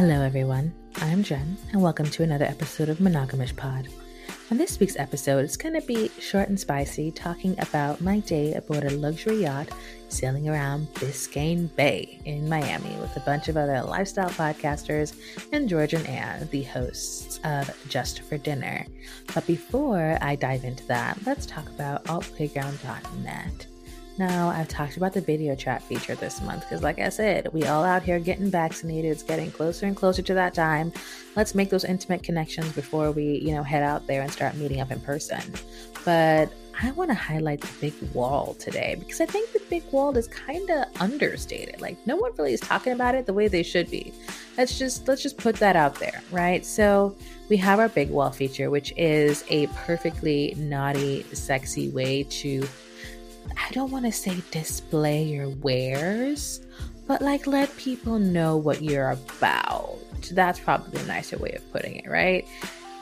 Hello, everyone. I'm Jen, and welcome to another episode of Monogamish Pod. On this week's episode, it's going to be short and spicy, talking about my day aboard a luxury yacht sailing around Biscayne Bay in Miami with a bunch of other lifestyle podcasters and George and Ann, the hosts of Just for Dinner. But before I dive into that, let's talk about altplayground.net. Now, I've talked about the video chat feature this month because, like I said, we all out here getting vaccinated. It's getting closer and closer to that time. Let's make those intimate connections before we, you know, head out there and start meeting up in person. But I want to highlight the big wall today because I think the big wall is kind of understated. Like no one really is talking about it the way they should be. Let's just let's just put that out there, right? So we have our big wall feature, which is a perfectly naughty, sexy way to I don't want to say display your wares, but like let people know what you're about. That's probably a nicer way of putting it, right?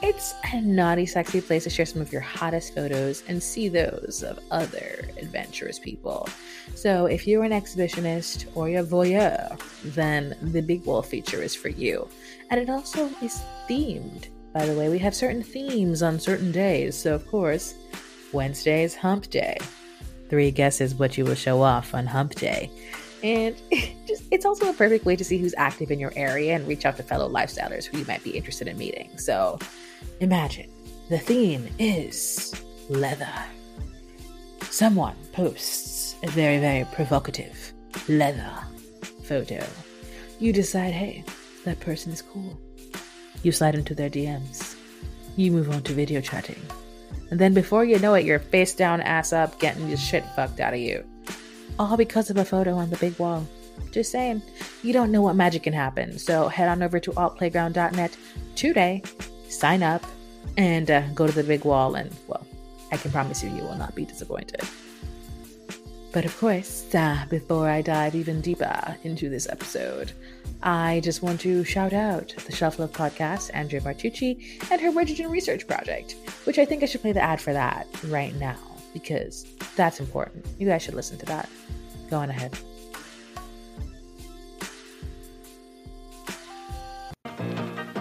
It's a naughty, sexy place to share some of your hottest photos and see those of other adventurous people. So, if you're an exhibitionist or you're a voyeur, then the Big Wall feature is for you. And it also is themed. By the way, we have certain themes on certain days. So, of course, Wednesday is Hump Day three guesses what you will show off on hump day. And just, it's also a perfect way to see who's active in your area and reach out to fellow lifestylers who you might be interested in meeting. So imagine the theme is leather. Someone posts a very, very provocative leather photo. You decide, hey, that person is cool. You slide into their DMs. You move on to video chatting. And then before you know it, you're face down, ass up, getting the shit fucked out of you. All because of a photo on the big wall. Just saying, you don't know what magic can happen. So head on over to altplayground.net today, sign up, and uh, go to the big wall. And well, I can promise you, you will not be disappointed. But of course, uh, before I dive even deeper into this episode, I just want to shout out the Shelf Love podcast, Andrea Martucci, and her Bridgerton research project, which I think I should play the ad for that right now because that's important. You guys should listen to that. Go on ahead.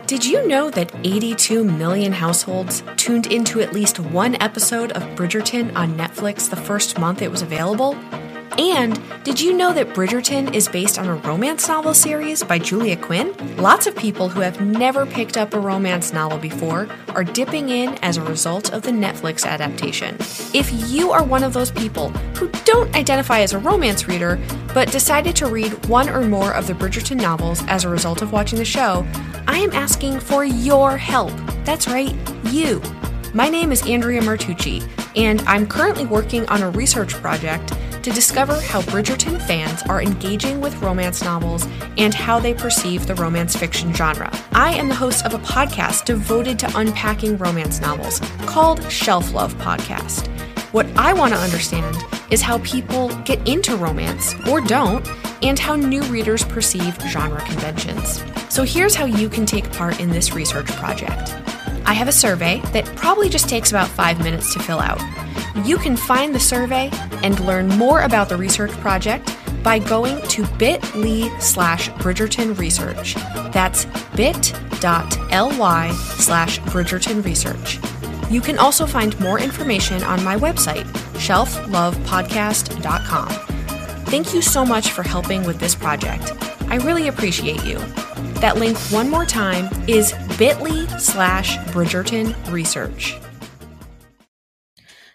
Did you know that 82 million households tuned into at least one episode of Bridgerton on Netflix the first month it was available? And did you know that Bridgerton is based on a romance novel series by Julia Quinn? Lots of people who have never picked up a romance novel before are dipping in as a result of the Netflix adaptation. If you are one of those people who don't identify as a romance reader, but decided to read one or more of the Bridgerton novels as a result of watching the show, I am asking for your help. That's right, you. My name is Andrea Martucci, and I'm currently working on a research project to discover how Bridgerton fans are engaging with romance novels and how they perceive the romance fiction genre. I am the host of a podcast devoted to unpacking romance novels called Shelf Love Podcast. What I want to understand is how people get into romance or don't, and how new readers perceive genre conventions. So here's how you can take part in this research project. I have a survey that probably just takes about five minutes to fill out. You can find the survey and learn more about the research project by going to bit.ly slash Bridgerton Research. That's bit.ly slash Bridgerton Research. You can also find more information on my website, shelflovepodcast.com. Thank you so much for helping with this project. I really appreciate you. That link, one more time, is bit.ly slash Bridgerton Research.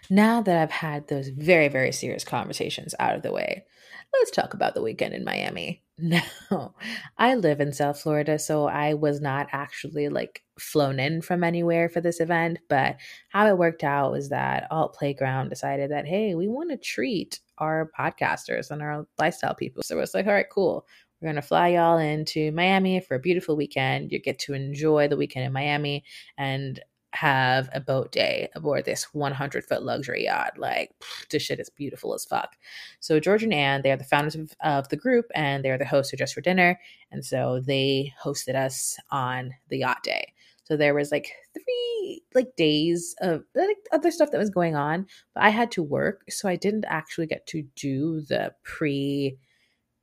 Now that I've had those very, very serious conversations out of the way, let's talk about the weekend in Miami. No, I live in South Florida, so I was not actually like flown in from anywhere for this event. But how it worked out was that Alt Playground decided that, hey, we want to treat our podcasters and our lifestyle people. So it's like, all right, cool. We're going to fly y'all into Miami for a beautiful weekend. You get to enjoy the weekend in Miami and have a boat day aboard this 100 foot luxury yacht. Like, pff, this shit is beautiful as fuck. So, George and Anne, they are the founders of, of the group and they're the hosts of Just for Dinner. And so they hosted us on the yacht day. So there was like three like days of like other stuff that was going on, but I had to work, so I didn't actually get to do the pre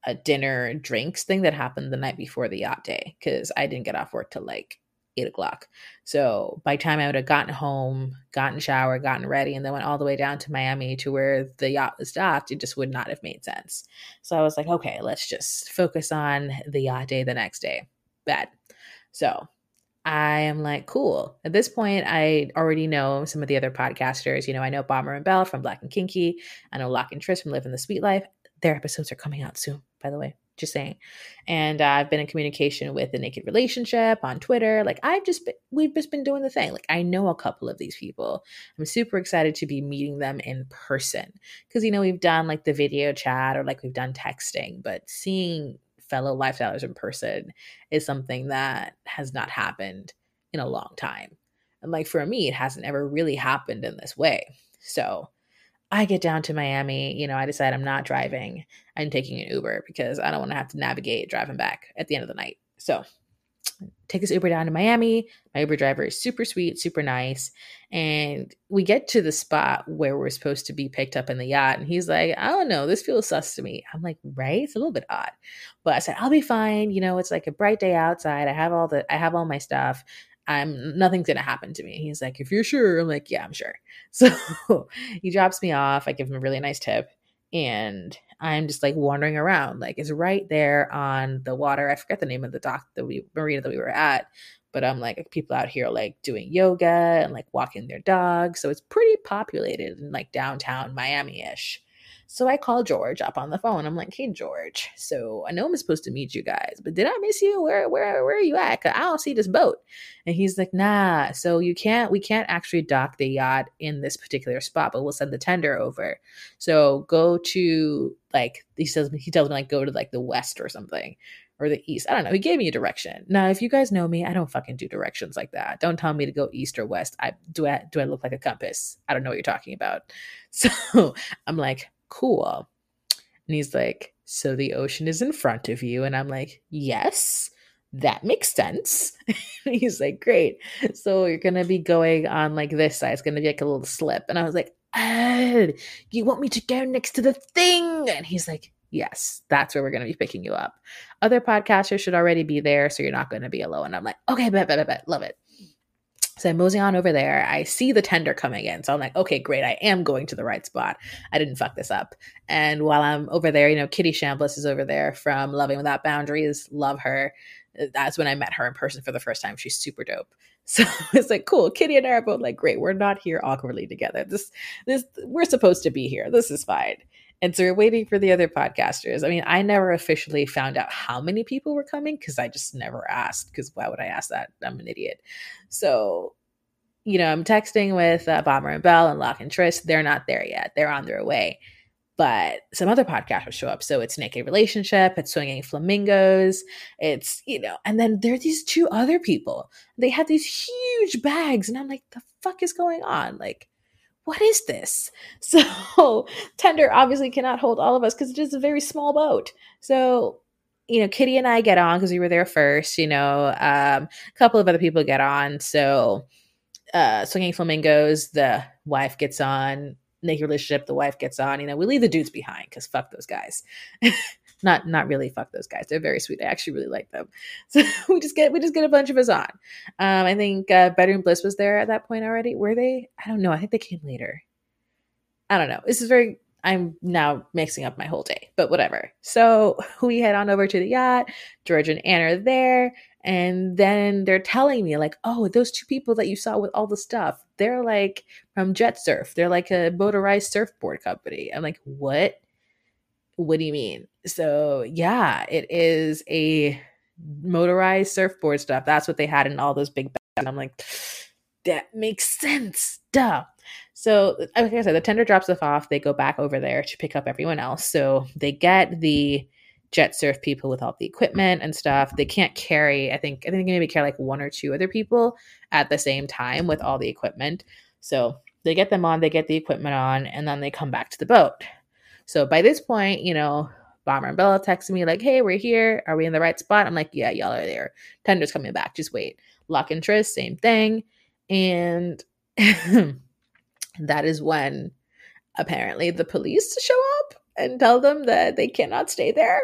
a dinner drinks thing that happened the night before the yacht day because I didn't get off work till like eight o'clock. So by time I would have gotten home, gotten shower, gotten ready, and then went all the way down to Miami to where the yacht was docked, it just would not have made sense. So I was like, okay, let's just focus on the yacht day the next day. Bad. So I am like, cool. At this point, I already know some of the other podcasters. You know, I know Bomber and Bell from Black and Kinky. I know Lock and Tris from Living the Sweet Life. Their episodes are coming out soon, by the way just saying. And uh, I've been in communication with the Naked Relationship on Twitter. Like I've just been, we've just been doing the thing. Like I know a couple of these people. I'm super excited to be meeting them in person because you know we've done like the video chat or like we've done texting, but seeing fellow lifestylers in person is something that has not happened in a long time. And like for me, it hasn't ever really happened in this way. So I get down to Miami, you know, I decide I'm not driving. I'm taking an Uber because I don't want to have to navigate driving back at the end of the night. So take this Uber down to Miami. My Uber driver is super sweet, super nice. And we get to the spot where we're supposed to be picked up in the yacht. And he's like, I don't know, this feels sus to me. I'm like, right? It's a little bit odd. But I said, I'll be fine. You know, it's like a bright day outside. I have all the I have all my stuff. I'm nothing's gonna happen to me. He's like, if you're sure, I'm like, yeah, I'm sure. So he drops me off. I give him a really nice tip, and I'm just like wandering around. Like it's right there on the water. I forget the name of the dock that we marina that we were at, but I'm like people out here like doing yoga and like walking their dogs. So it's pretty populated in like downtown Miami ish. So I call George up on the phone. I'm like, "Hey George, so I know I'm supposed to meet you guys, but did I miss you? Where where where are you at? I don't see this boat." And he's like, "Nah, so you can't we can't actually dock the yacht in this particular spot, but we'll send the tender over. So go to like he says he tells me like go to like the west or something." Or the east. I don't know. He gave me a direction. Now, if you guys know me, I don't fucking do directions like that. Don't tell me to go east or west. I do. I do. I look like a compass. I don't know what you're talking about. So I'm like, cool. And he's like, so the ocean is in front of you. And I'm like, yes, that makes sense. he's like, great. So you're going to be going on like this side. It's going to be like a little slip. And I was like, oh, you want me to go next to the thing? And he's like, yes, that's where we're going to be picking you up. Other podcasters should already be there. So you're not going to be alone. And I'm like, okay, bet, bet, bet, bet. Love it. So I'm moseying on over there. I see the tender coming in. So I'm like, okay, great. I am going to the right spot. I didn't fuck this up. And while I'm over there, you know, Kitty Chambliss is over there from Loving Without Boundaries. Love her. That's when I met her in person for the first time. She's super dope. So it's like, cool. Kitty and I are both like, great. We're not here awkwardly together. This, this, we're supposed to be here. This is fine. And so we're waiting for the other podcasters. I mean, I never officially found out how many people were coming because I just never asked. Because why would I ask that? I'm an idiot. So, you know, I'm texting with uh, Bomber and Bell and Lock and Tris. They're not there yet. They're on their way. But some other podcasters show up. So it's Naked Relationship, it's Swinging Flamingos, it's, you know, and then there are these two other people. They have these huge bags. And I'm like, the fuck is going on? Like, what is this? So Tender obviously cannot hold all of us because it is a very small boat. So you know, Kitty and I get on because we were there first. You know, um, a couple of other people get on. So, uh, swinging flamingos, the wife gets on. Naked relationship, the wife gets on. You know, we leave the dudes behind because fuck those guys. not not really fuck those guys. They're very sweet. I actually really like them. So we just get we just get a bunch of us on. Um, I think uh, Bedroom Bliss was there at that point already. Were they? I don't know. I think they came later. I don't know. This is very. I'm now mixing up my whole day, but whatever. So we head on over to the yacht. George and Anne are there. And then they're telling me, like, oh, those two people that you saw with all the stuff, they're like from Jet Surf. They're like a motorized surfboard company. I'm like, what? What do you mean? So, yeah, it is a motorized surfboard stuff. That's what they had in all those big bags. And I'm like, that makes sense. Duh. So, like I said, the tender drops stuff off. They go back over there to pick up everyone else. So they get the jet surf people with all the equipment and stuff. They can't carry, I think, I think maybe carry like one or two other people at the same time with all the equipment. So they get them on, they get the equipment on, and then they come back to the boat. So by this point, you know, Bomber and Bella texted me like, "Hey, we're here. Are we in the right spot?" I'm like, "Yeah, y'all are there. Tender's coming back. Just wait." Lock and Tris, same thing, and that is when apparently the police show up and tell them that they cannot stay there.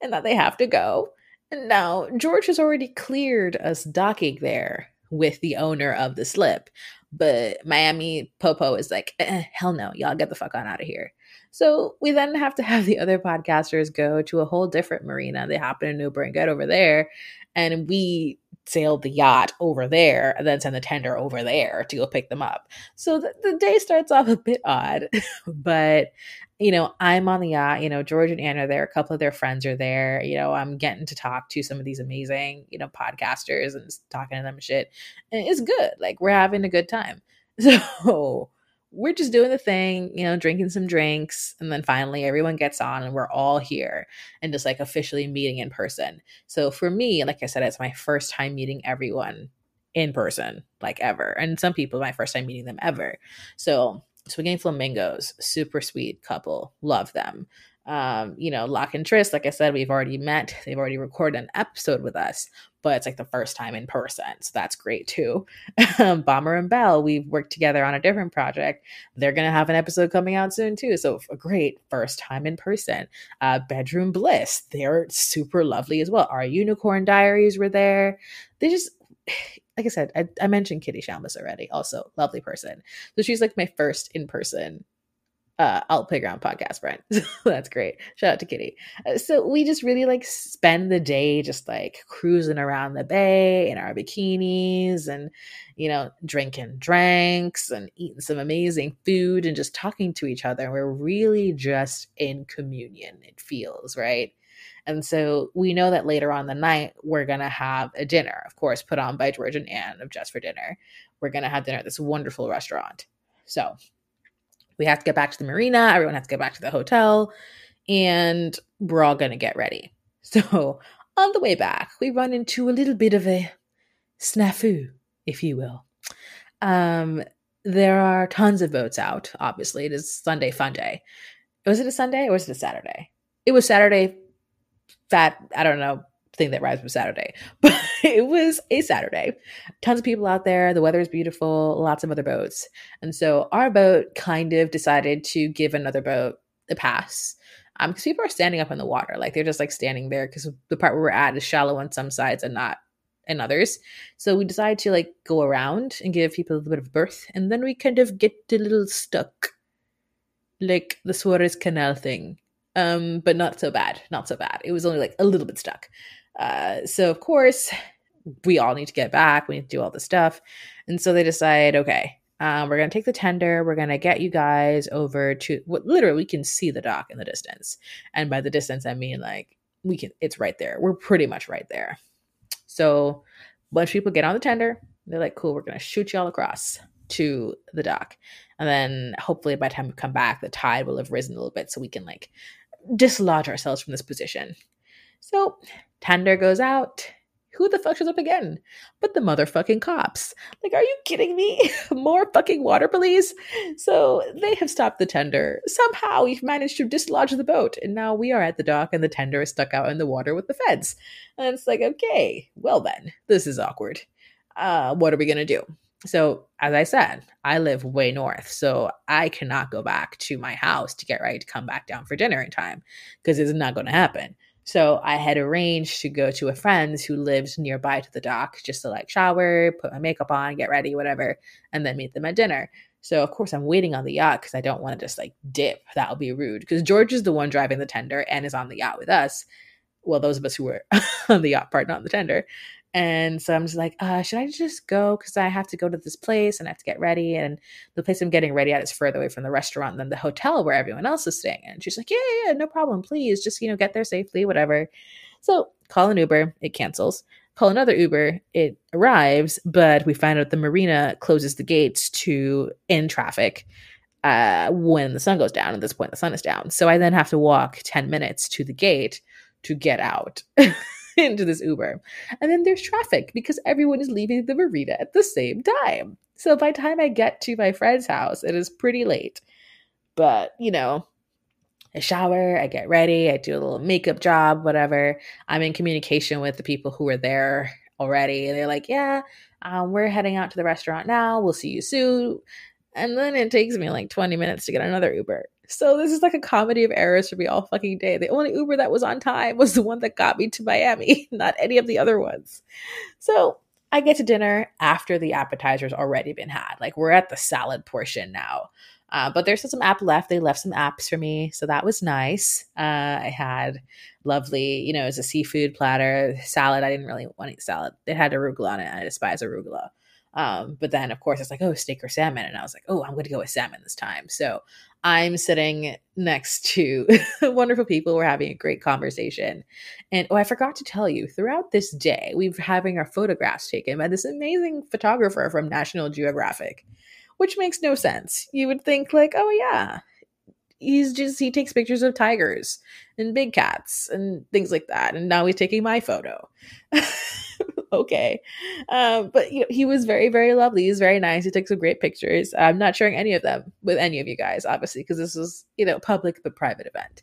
and that they have to go. And now George has already cleared us docking there with the owner of the slip. But Miami Popo is like, eh, hell no, y'all get the fuck on out of here. So we then have to have the other podcasters go to a whole different marina. They hop in an Uber and get over there. And we sail the yacht over there and then send the tender over there to go pick them up. So the, the day starts off a bit odd, but you know, I'm on the yacht, you know, George and Anne are there, a couple of their friends are there, you know, I'm getting to talk to some of these amazing, you know, podcasters and talking to them shit. And it's good. Like we're having a good time. So we're just doing the thing, you know, drinking some drinks, and then finally everyone gets on and we're all here and just like officially meeting in person. So for me, like I said, it's my first time meeting everyone in person, like ever. And some people, my first time meeting them ever. So Swinging Flamingos, super sweet couple, love them. Um, you know, Lock and Tris, like I said, we've already met. They've already recorded an episode with us, but it's like the first time in person. So that's great too. Bomber and Bell, we've worked together on a different project. They're going to have an episode coming out soon too. So a great first time in person. Uh, Bedroom Bliss, they're super lovely as well. Our Unicorn Diaries were there. They just, like I said, I, I mentioned Kitty Chambliss already, also lovely person. So she's like my first in person uh, Alt Playground podcast friend. that's great. Shout out to Kitty. Uh, so we just really like spend the day just like cruising around the bay in our bikinis and, you know, drinking drinks and eating some amazing food and just talking to each other. We're really just in communion, it feels, right? And so we know that later on the night, we're going to have a dinner, of course, put on by George and Anne of Just for Dinner. We're going to have dinner at this wonderful restaurant. So we have to get back to the marina. Everyone has to get back to the hotel, and we're all going to get ready. So on the way back, we run into a little bit of a snafu, if you will. Um, there are tons of boats out. Obviously, it is Sunday fun day. Was it a Sunday or was it a Saturday? It was Saturday. Fat. I don't know thing that rides with Saturday, but it was a Saturday. Tons of people out there. The weather is beautiful, lots of other boats. And so our boat kind of decided to give another boat a pass. Um, because people are standing up in the water, like they're just like standing there because the part where we're at is shallow on some sides and not in others. So we decided to like go around and give people a little bit of berth, and then we kind of get a little stuck, like the Suarez Canal thing. Um, but not so bad, not so bad. It was only like a little bit stuck. Uh, so of course, we all need to get back. We need to do all the stuff. And so they decide, okay, um, we're going to take the tender. We're going to get you guys over to what literally we can see the dock in the distance. And by the distance, I mean like we can, it's right there. We're pretty much right there. So bunch of people get on the tender. They're like, cool, we're going to shoot y'all across to the dock. And then hopefully by the time we come back, the tide will have risen a little bit so we can like dislodge ourselves from this position. So tender goes out. Who the fuck shows up again? But the motherfucking cops. Like, are you kidding me? More fucking water police? So they have stopped the tender. Somehow we've managed to dislodge the boat, and now we are at the dock, and the tender is stuck out in the water with the feds. And it's like, okay, well then, this is awkward. Uh, what are we gonna do? So, as I said, I live way north, so I cannot go back to my house to get ready to come back down for dinner in time because it's not going to happen. So I had arranged to go to a friend's who lives nearby to the dock just to like shower, put my makeup on, get ready, whatever, and then meet them at dinner. So of course I'm waiting on the yacht because I don't want to just like dip. That would be rude. Because George is the one driving the tender and is on the yacht with us. Well, those of us who were on the yacht part, not on the tender. And so I'm just like, uh, should I just go? Because I have to go to this place and I have to get ready. And the place I'm getting ready at is further away from the restaurant than the hotel where everyone else is staying. And she's like, yeah, yeah, yeah, no problem. Please just, you know, get there safely, whatever. So call an Uber, it cancels. Call another Uber, it arrives, but we find out the marina closes the gates to in traffic uh, when the sun goes down. At this point, the sun is down. So I then have to walk 10 minutes to the gate to get out. into this Uber. And then there's traffic because everyone is leaving the marina at the same time. So by the time I get to my friend's house, it is pretty late. But, you know, I shower, I get ready, I do a little makeup job, whatever. I'm in communication with the people who are there already. And they're like, yeah, um, we're heading out to the restaurant now. We'll see you soon. And then it takes me like 20 minutes to get another Uber. So this is like a comedy of errors for me all fucking day. The only Uber that was on time was the one that got me to Miami, not any of the other ones. So I get to dinner after the appetizers already been had. Like we're at the salad portion now. Uh, but there's still some app left. They left some apps for me, so that was nice. Uh, I had lovely, you know, it was a seafood platter, salad. I didn't really want to eat salad. It had arugula on it. I despise arugula. Um, but then, of course, it's like, oh, steak or salmon. And I was like, oh, I'm going to go with salmon this time. So I'm sitting next to wonderful people. We're having a great conversation. And oh, I forgot to tell you, throughout this day, we've having our photographs taken by this amazing photographer from National Geographic, which makes no sense. You would think, like, oh, yeah, he's just he takes pictures of tigers and big cats and things like that and now he's taking my photo okay. Um, but you know, he was very very lovely. He's very nice. He took some great pictures. I'm not sharing any of them with any of you guys obviously because this was you know public but private event.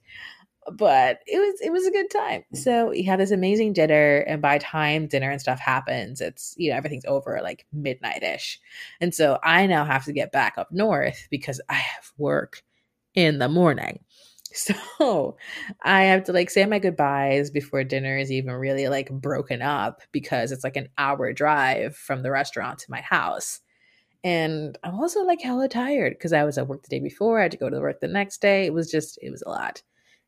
But it was it was a good time. So we had this amazing dinner and by time dinner and stuff happens it's you know everything's over like midnight-ish. And so i now have to get back up north because i have work in the morning. So I have to like say my goodbyes before dinner is even really like broken up because it's like an hour drive from the restaurant to my house. And I'm also like hella tired because I was at work the day before. I had to go to work the next day. It was just, it was a lot.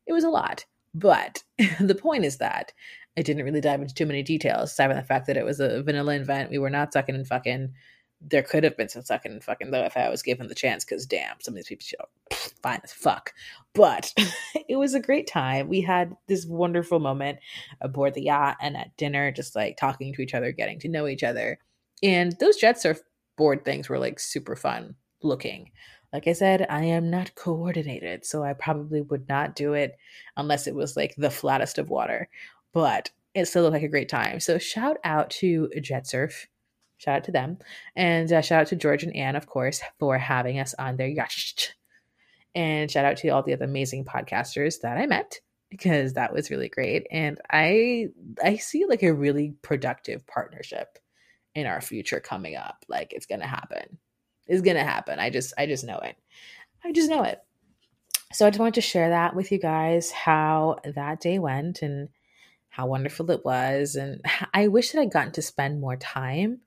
It was a lot. But the point is that I didn't really dive into too many details, aside from the fact that it was a vanilla event. We were not sucking and fucking there could have been some sucking and fucking though if I was given the chance, because damn, some of these people are fine as fuck. But it was a great time. We had this wonderful moment aboard the yacht and at dinner, just like talking to each other, getting to know each other. And those jet surf board things were like super fun looking. Like I said, I am not coordinated, so I probably would not do it unless it was like the flattest of water. But it still looked like a great time. So shout out to Jet Surf Shout out to them. And uh, shout out to George and Anne, of course, for having us on their yacht. And shout out to all the other amazing podcasters that I met because that was really great. And I I see like a really productive partnership in our future coming up. Like it's gonna happen. It's gonna happen. I just I just know it. I just know it. So I just wanted to share that with you guys how that day went and how wonderful it was. And I wish that I'd gotten to spend more time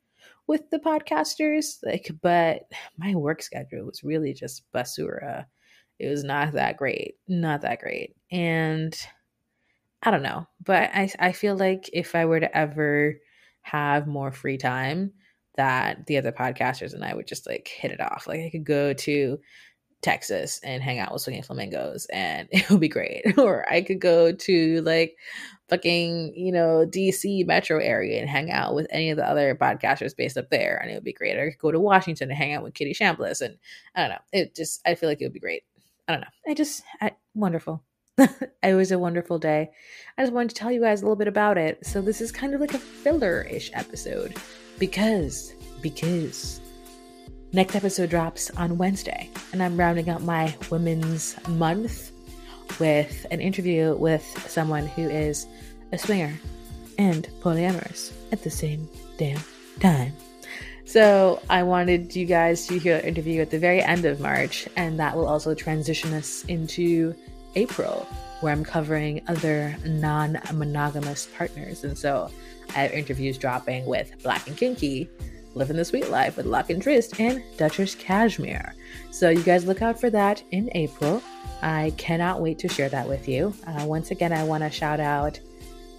with the podcasters like but my work schedule was really just basura. It was not that great not that great. And i don't know but i i feel like if i were to ever have more free time that the other podcasters and i would just like hit it off. Like i could go to Texas and hang out with swinging flamingos and it would be great. or I could go to like fucking, you know, DC metro area and hang out with any of the other podcasters based up there and it would be great. Or I could go to Washington and hang out with Kitty Chambliss and I don't know. It just I feel like it would be great. I don't know. I just I, wonderful. it was a wonderful day. I just wanted to tell you guys a little bit about it. So this is kind of like a filler-ish episode because because Next episode drops on Wednesday, and I'm rounding up my Women's Month with an interview with someone who is a swinger and polyamorous at the same damn time. So I wanted you guys to hear the interview at the very end of March, and that will also transition us into April, where I'm covering other non monogamous partners. And so I have interviews dropping with Black and Kinky, Living the Sweet Life with Lock and Trist and Duchess Cashmere. So you guys look out for that in April. I cannot wait to share that with you. Uh, once again, I want to shout out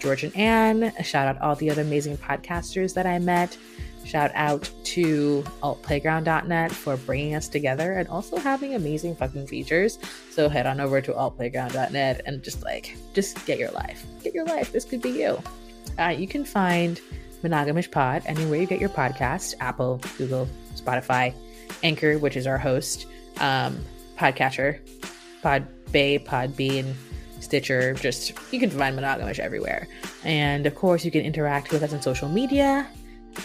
George and Anne, shout out all the other amazing podcasters that I met. Shout out to altplayground.net for bringing us together and also having amazing fucking features. So head on over to altplayground.net and just like, just get your life. Get your life. This could be you. Uh, you can find Monogamish Pod, anywhere you get your podcast Apple, Google, Spotify, Anchor, which is our host, um, Podcatcher, Podbay, Podbean, Stitcher. Just you can find Monogamish everywhere. And of course, you can interact with us on social media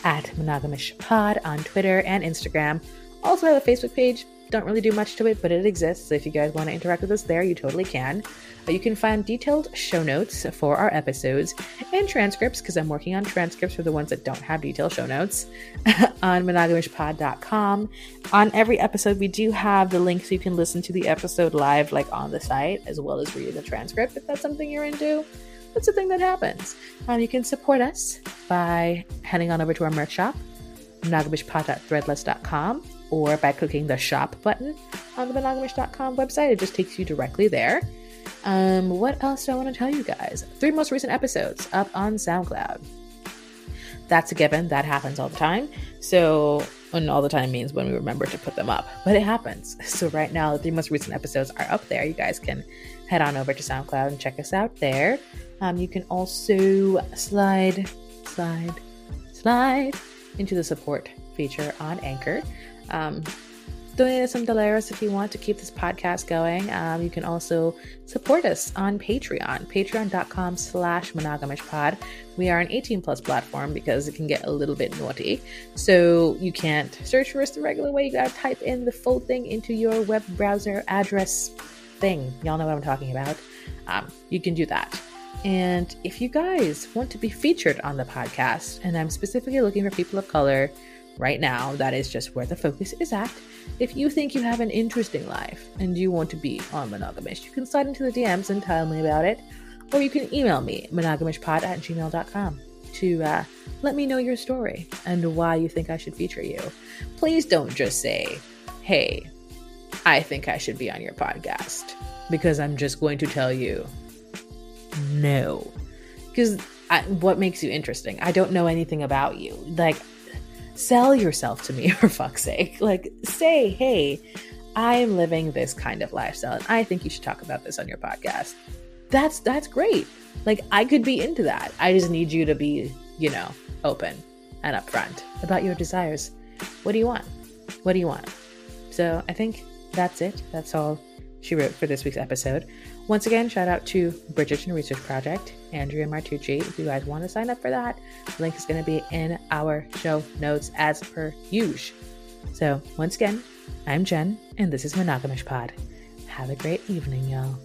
at Monogamish Pod on Twitter and Instagram. Also have a Facebook page. Don't really do much to it, but it exists. So if you guys want to interact with us there, you totally can. Uh, you can find detailed show notes for our episodes and transcripts, because I'm working on transcripts for the ones that don't have detailed show notes, on monogamishpod.com. On every episode, we do have the link so you can listen to the episode live, like on the site, as well as read the transcript if that's something you're into. That's a thing that happens. Um, you can support us by heading on over to our merch shop, monogamishpod.threadless.com or by clicking the shop button on the monogamish.com website. It just takes you directly there. Um, what else do I want to tell you guys? Three most recent episodes up on SoundCloud. That's a given. That happens all the time. So, and all the time means when we remember to put them up, but it happens. So, right now, the three most recent episodes are up there. You guys can head on over to SoundCloud and check us out there. Um, you can also slide, slide, slide into the support feature on Anchor. Um, donate us some dollars if you want to keep this podcast going. Um, you can also support us on Patreon, patreon.com slash monogamishpod. We are an 18 plus platform because it can get a little bit naughty. So you can't search for us the regular way. You gotta type in the full thing into your web browser address thing. Y'all know what I'm talking about. Um, you can do that. And if you guys want to be featured on the podcast, and I'm specifically looking for people of color right now, that is just where the focus is at. If you think you have an interesting life and you want to be on Monogamish, you can slide into the DMs and tell me about it. Or you can email me, monogamishpod at gmail.com, to uh, let me know your story and why you think I should feature you. Please don't just say, hey, I think I should be on your podcast, because I'm just going to tell you no. Because what makes you interesting? I don't know anything about you. Like, sell yourself to me for fuck's sake. Like, say, hey, I am living this kind of lifestyle, and I think you should talk about this on your podcast. That's that's great. Like, I could be into that. I just need you to be, you know, open and upfront about your desires. What do you want? What do you want? So I think that's it. That's all she wrote for this week's episode. Once again, shout out to Bridgerton Research Project, Andrea Martucci. If you guys want to sign up for that, the link is going to be in our show notes as per usual. So, once again, I'm Jen, and this is Monogamish Pod. Have a great evening, y'all.